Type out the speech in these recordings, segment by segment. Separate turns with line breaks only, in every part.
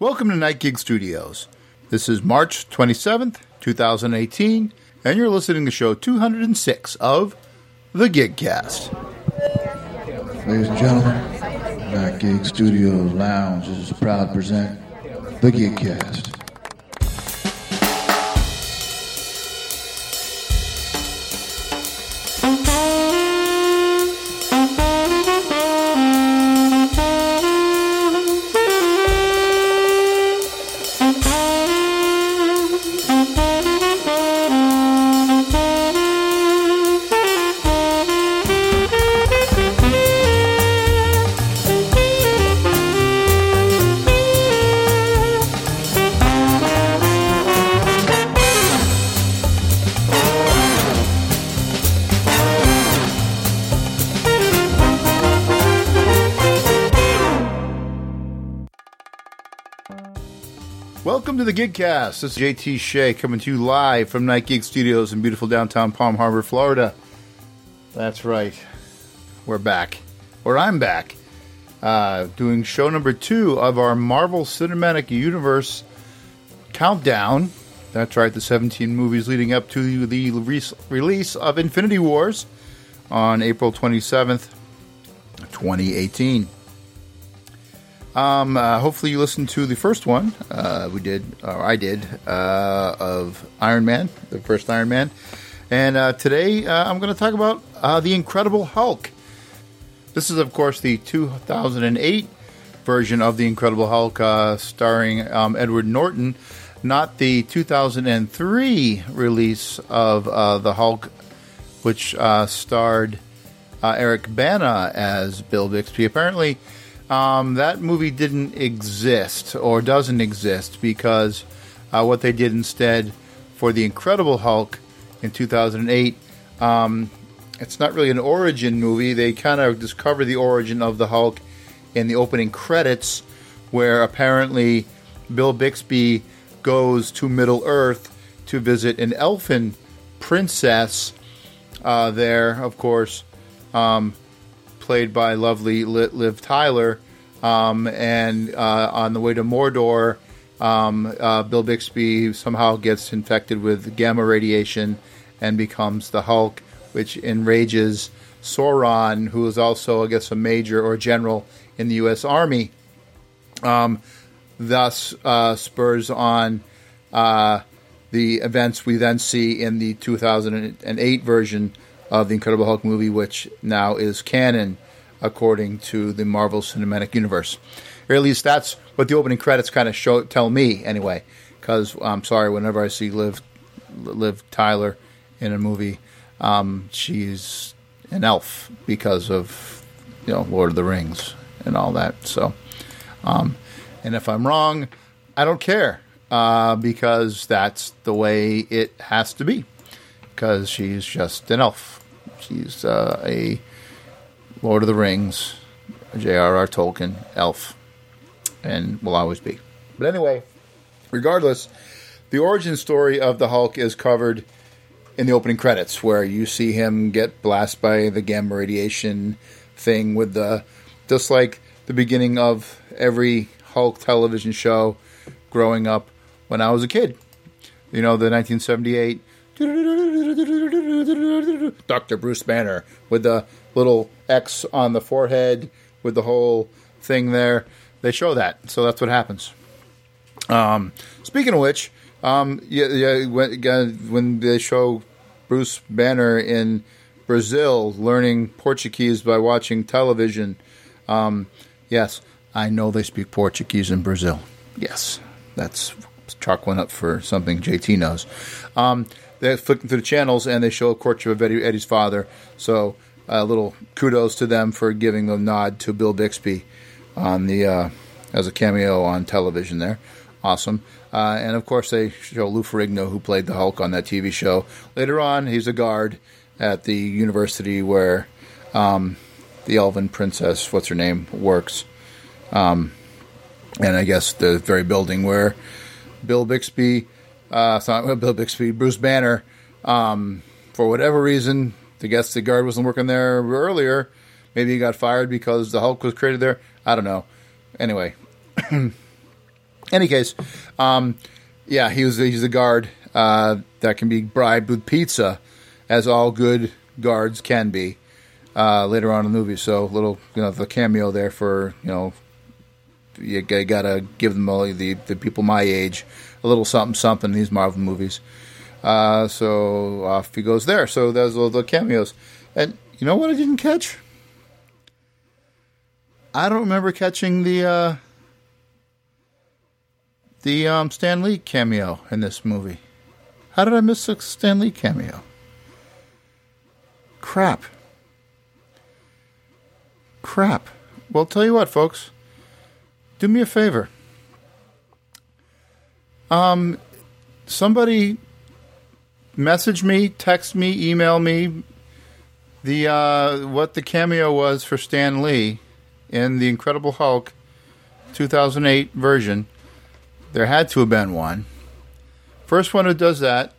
Welcome to Night Gig Studios. This is March 27th, 2018, and you're listening to show 206 of The Gigcast.
Ladies and gentlemen, Night Gig Studios Lounge is proud to present The Gigcast.
Welcome to The Gigcast. This is JT Shea coming to you live from Night Gig Studios in beautiful downtown Palm Harbor, Florida. That's right. We're back. Or I'm back. Uh, doing show number two of our Marvel Cinematic Universe countdown. That's right, the 17 movies leading up to the re- release of Infinity Wars on April 27th, 2018. Um, uh, hopefully you listened to the first one. Uh, we did, or I did, uh, of Iron Man, the first Iron Man. And uh, today uh, I'm going to talk about uh, the Incredible Hulk. This is, of course, the 2008 version of the Incredible Hulk, starring um, Edward Norton, not the 2003 release of the Hulk, which starred Eric Bana as Bill Bixby. Apparently, um, that movie didn't exist or doesn't exist because uh, what they did instead for the Incredible Hulk in 2008, um, it's not really an origin movie. They kind of discover the origin of the Hulk in the opening credits, where apparently Bill Bixby goes to Middle Earth to visit an elfin princess. Uh, there, of course, um, played by lovely Liv Tyler. Um, and uh, on the way to Mordor, um, uh, Bill Bixby somehow gets infected with gamma radiation and becomes the Hulk, which enrages Sauron, who is also, I guess, a major or general in the U.S. Army. Um, thus, uh, spurs on uh, the events we then see in the 2008 version of the Incredible Hulk movie, which now is canon according to the Marvel Cinematic Universe. Or at least that's what the opening credits kind of show tell me, anyway. Because I'm sorry, whenever I see Liv, Liv Tyler in a movie, um, she's an elf because of you know Lord of the Rings and all that. So, um, and if I'm wrong, I don't care uh, because that's the way it has to be. Because she's just an elf. She's uh, a Lord of the Rings, J.R.R. Tolkien, elf, and will always be. But anyway, regardless, the origin story of the Hulk is covered in the opening credits, where you see him get blasted by the gamma radiation thing with the just like the beginning of every Hulk television show growing up when I was a kid. You know, the 1978 Dr. Bruce Banner with the little X on the forehead with the whole thing there. They show that, so that's what happens. Um, speaking of which, um, yeah, yeah, when, when they show Bruce Banner in Brazil learning Portuguese by watching television, um, yes, I know they speak Portuguese in Brazil. Yes, that's chalk one up for something JT knows. Um, they're flicking through the channels and they show a courtship of Eddie, Eddie's father. So a little kudos to them for giving the nod to Bill Bixby on the uh, as a cameo on television. There, awesome. Uh, and of course, they show Lou Ferrigno, who played the Hulk on that TV show. Later on, he's a guard at the university where um, the Elven princess, what's her name, works. Um, and I guess the very building where Bill Bixby, uh, not Bill Bixby, Bruce Banner, um, for whatever reason, I guess the guard wasn't working there earlier. Maybe he got fired because the Hulk was created there. I don't know. Anyway, Any case, um, yeah, he was he's a guard uh, that can be bribed with pizza, as all good guards can be. Uh, later on in the movie, so a little you know the cameo there for you know you, you gotta give them all the the people my age a little something something in these Marvel movies. Uh, so off he goes there. So there's all the cameos, and you know what I didn't catch? I don't remember catching the uh, the um, Stan Lee cameo in this movie. How did I miss a Stan Lee cameo? Crap. Crap. Well, tell you what, folks. Do me a favor. Um, somebody message me, text me, email me the uh, what the cameo was for Stan Lee in the Incredible Hulk 2008 version. There had to have been one. First one who does that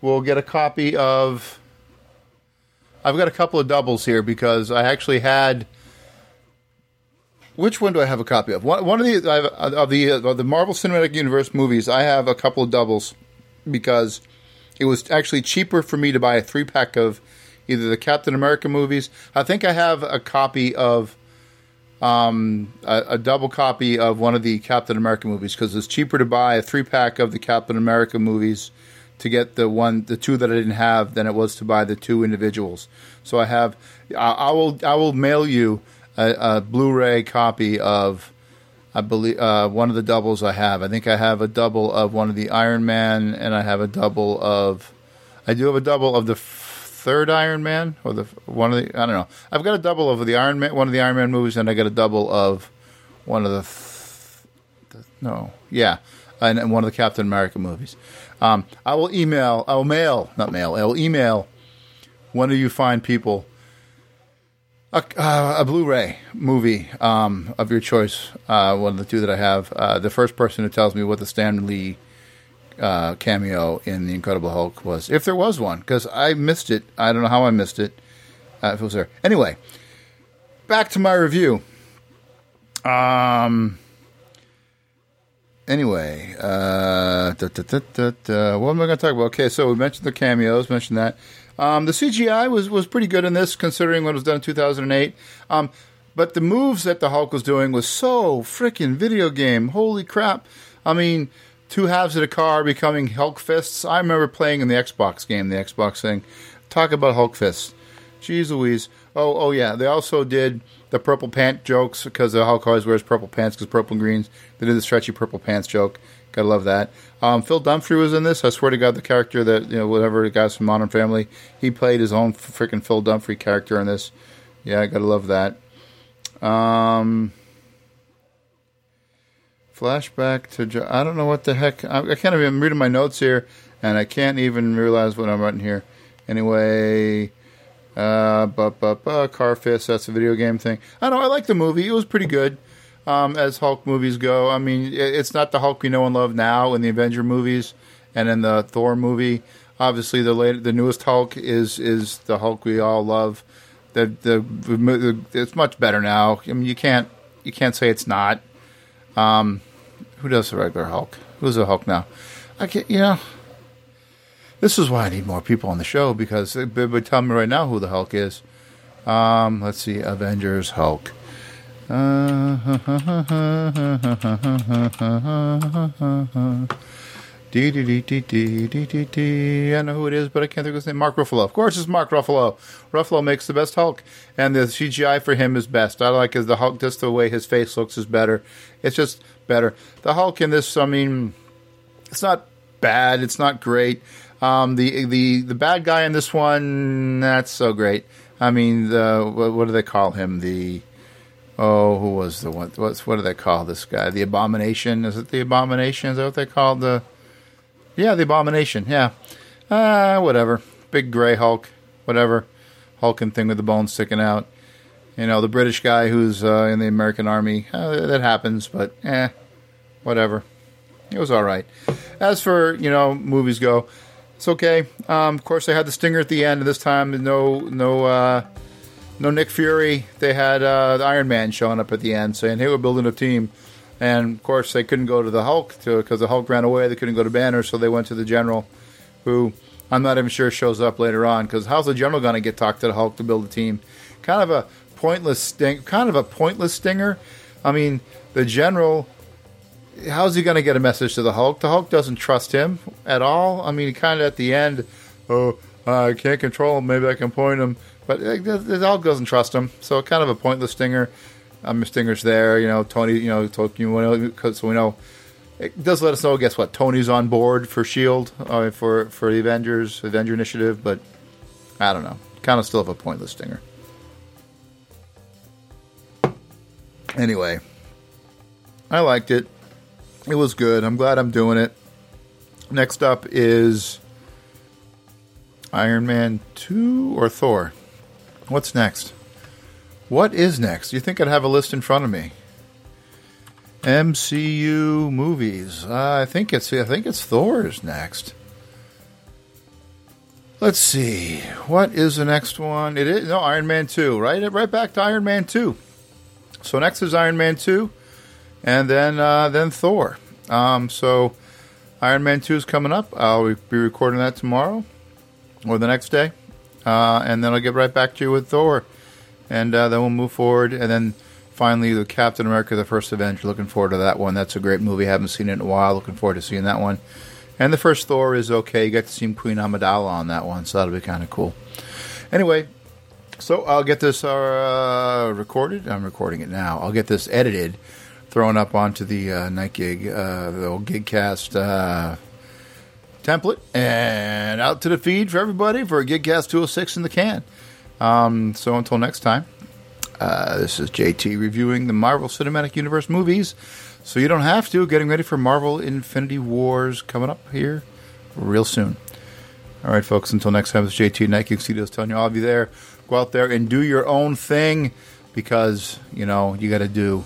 will get a copy of. I've got a couple of doubles here because I actually had. Which one do I have a copy of? One, one of the of the of the Marvel Cinematic Universe movies. I have a couple of doubles because it was actually cheaper for me to buy a three pack of either the Captain America movies. I think I have a copy of um, a, a, double copy of one of the Captain America movies because it's cheaper to buy a three pack of the Captain America movies to get the one, the two that I didn't have than it was to buy the two individuals. So I have, I, I will, I will mail you a, a Blu-ray copy of. I believe uh, one of the doubles I have. I think I have a double of one of the Iron Man, and I have a double of. I do have a double of the third Iron Man or the one of the I don't know. I've got a double of the Iron Man, one of the Iron Man movies, and I got a double of one of the, th- the no, yeah, and, and, one of the Captain America movies. Um, I will email, I will mail, not mail, I will email one of you fine people a, uh, a Blu-ray movie um, of your choice. Uh, one of the two that I have. Uh, the first person who tells me what the Stan Lee uh, cameo in the Incredible Hulk was, if there was one, because I missed it. I don't know how I missed it. Uh, if it was there, anyway. Back to my review. Um. Anyway, uh, da, da, da, what am I going to talk about? Okay, so we mentioned the cameos, mentioned that. Um, the CGI was, was pretty good in this, considering what was done in 2008. Um, but the moves that the Hulk was doing was so freaking video game. Holy crap! I mean, two halves of the car becoming Hulk fists. I remember playing in the Xbox game, the Xbox thing. Talk about Hulk fists. Jeez Louise. Oh, oh yeah. They also did the purple pant jokes because the Hulk always wears purple pants because purple and greens. They did the stretchy purple pants joke. Gotta love that. Um, Phil Dunphy was in this. I swear to God, the character that you know, whatever the guys from Modern Family, he played his own freaking Phil Dunphy character in this. Yeah, I gotta love that. Um, Flashback to I don't know what the heck I, I can't even I'm reading my notes here, and I can't even realize what I'm writing here. Anyway, uh, but but but Car Fist. That's a video game thing. I know I like the movie. It was pretty good. Um, as Hulk movies go, I mean, it's not the Hulk we know and love now in the Avenger movies and in the Thor movie. Obviously, the late, the newest Hulk is is the Hulk we all love. The, the, the it's much better now. I mean, you can't you can't say it's not. Um, who does the regular Hulk? Who's the Hulk now? I can't, you know. This is why I need more people on the show because they would tell me right now who the Hulk is. Um, let's see, Avengers Hulk. I know who it is, but I can't think of his name. Mark Ruffalo. Of course, it's Mark Ruffalo. Ruffalo makes the best Hulk, and the CGI for him is best. I like is the Hulk just the way his face looks is better. It's just better. The Hulk in this, I mean, it's not bad. It's not great. Um, the the the bad guy in this one, that's so great. I mean, the what, what do they call him? The oh, who was the one? What's what do they call this guy? The Abomination? Is it the Abomination? Is that what they called the? Yeah, the Abomination. Yeah. Ah, uh, whatever. Big gray Hulk. Whatever. Hulking thing with the bones sticking out. You know, the British guy who's uh, in the American Army. Uh, that happens, but eh, whatever. It was all right. As for you know, movies go, it's okay. Um, of course, they had the stinger at the end, and this time no, no, uh, no Nick Fury. They had uh, the Iron Man showing up at the end, saying, "Hey, we're building a team." And of course, they couldn't go to the Hulk because the Hulk ran away. They couldn't go to Banner, so they went to the General, who I'm not even sure shows up later on. Because how's the General going to get talked to the Hulk to build a team? Kind of a pointless sting, kind of a pointless stinger. I mean, the General. How's he going to get a message to the Hulk? The Hulk doesn't trust him at all. I mean, kind of at the end, oh, I can't control him. Maybe I can point him, but uh, the, the Hulk doesn't trust him. So kind of a pointless stinger. Um, Stinger's there, you know. Tony, you know, because so we know it does let us know. Guess what? Tony's on board for Shield uh, for for the Avengers Avenger Initiative, but I don't know. Kind of still have a pointless stinger. Anyway, I liked it. It was good. I'm glad I'm doing it. Next up is Iron Man 2 or Thor? What's next? What is next? You think I'd have a list in front of me? MCU movies. Uh, I think it's I think it's Thor's next. Let's see. What is the next one? It is no Iron Man 2, right? Right back to Iron Man 2. So next is Iron Man 2 and then uh, then Thor. Um, so Iron Man 2 is coming up. I'll be recording that tomorrow or the next day. Uh, and then I'll get right back to you with Thor and uh, then we'll move forward. And then finally, the Captain America: The First Avenger. Looking forward to that one. That's a great movie. Haven't seen it in a while. Looking forward to seeing that one. And the first Thor is okay. You get to see Queen Amidala on that one, so that'll be kind of cool. Anyway, so I'll get this uh, recorded. I'm recording it now. I'll get this edited, thrown up onto the uh, night gig, uh, the old gigcast uh, template, and out to the feed for everybody for a gigcast 206 in the can. Um, so until next time, uh, this is JT reviewing the Marvel Cinematic Universe movies. So you don't have to. Getting ready for Marvel Infinity Wars coming up here real soon. All right, folks. Until next time, it's JT King Studios telling you of you there. Go out there and do your own thing because you know you got to do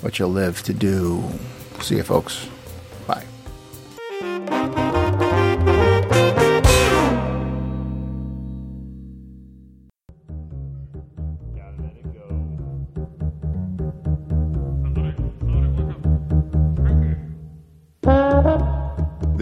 what you live to do. See you, folks.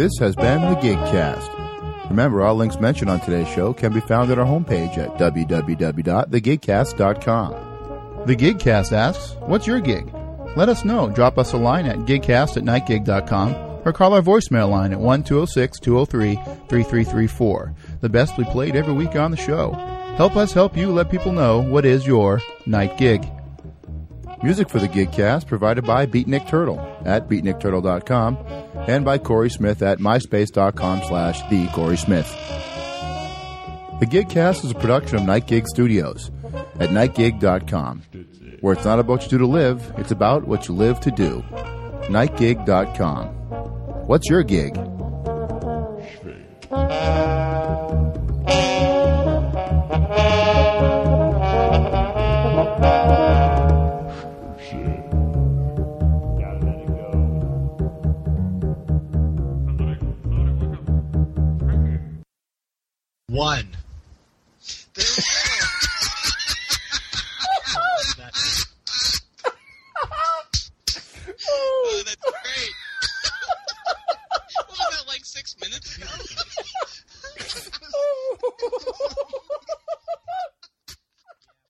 This has been the Gigcast. Remember, all links mentioned on today's show can be found at our homepage at www.thegigcast.com. The Gigcast asks, What's your gig? Let us know. Drop us a line at gigcast at nightgig.com or call our voicemail line at 1 203 3334. The best we played every week on the show. Help us help you let people know what is your night gig. Music for the Gigcast provided by Beatnik Turtle at beatnikturtle.com and by Corey Smith at myspace.com slash the Corey Smith. The Gigcast is a production of Night Gig Studios at nightgig.com, where it's not about what you do to live, it's about what you live to do. Nightgig.com. What's your gig? one. There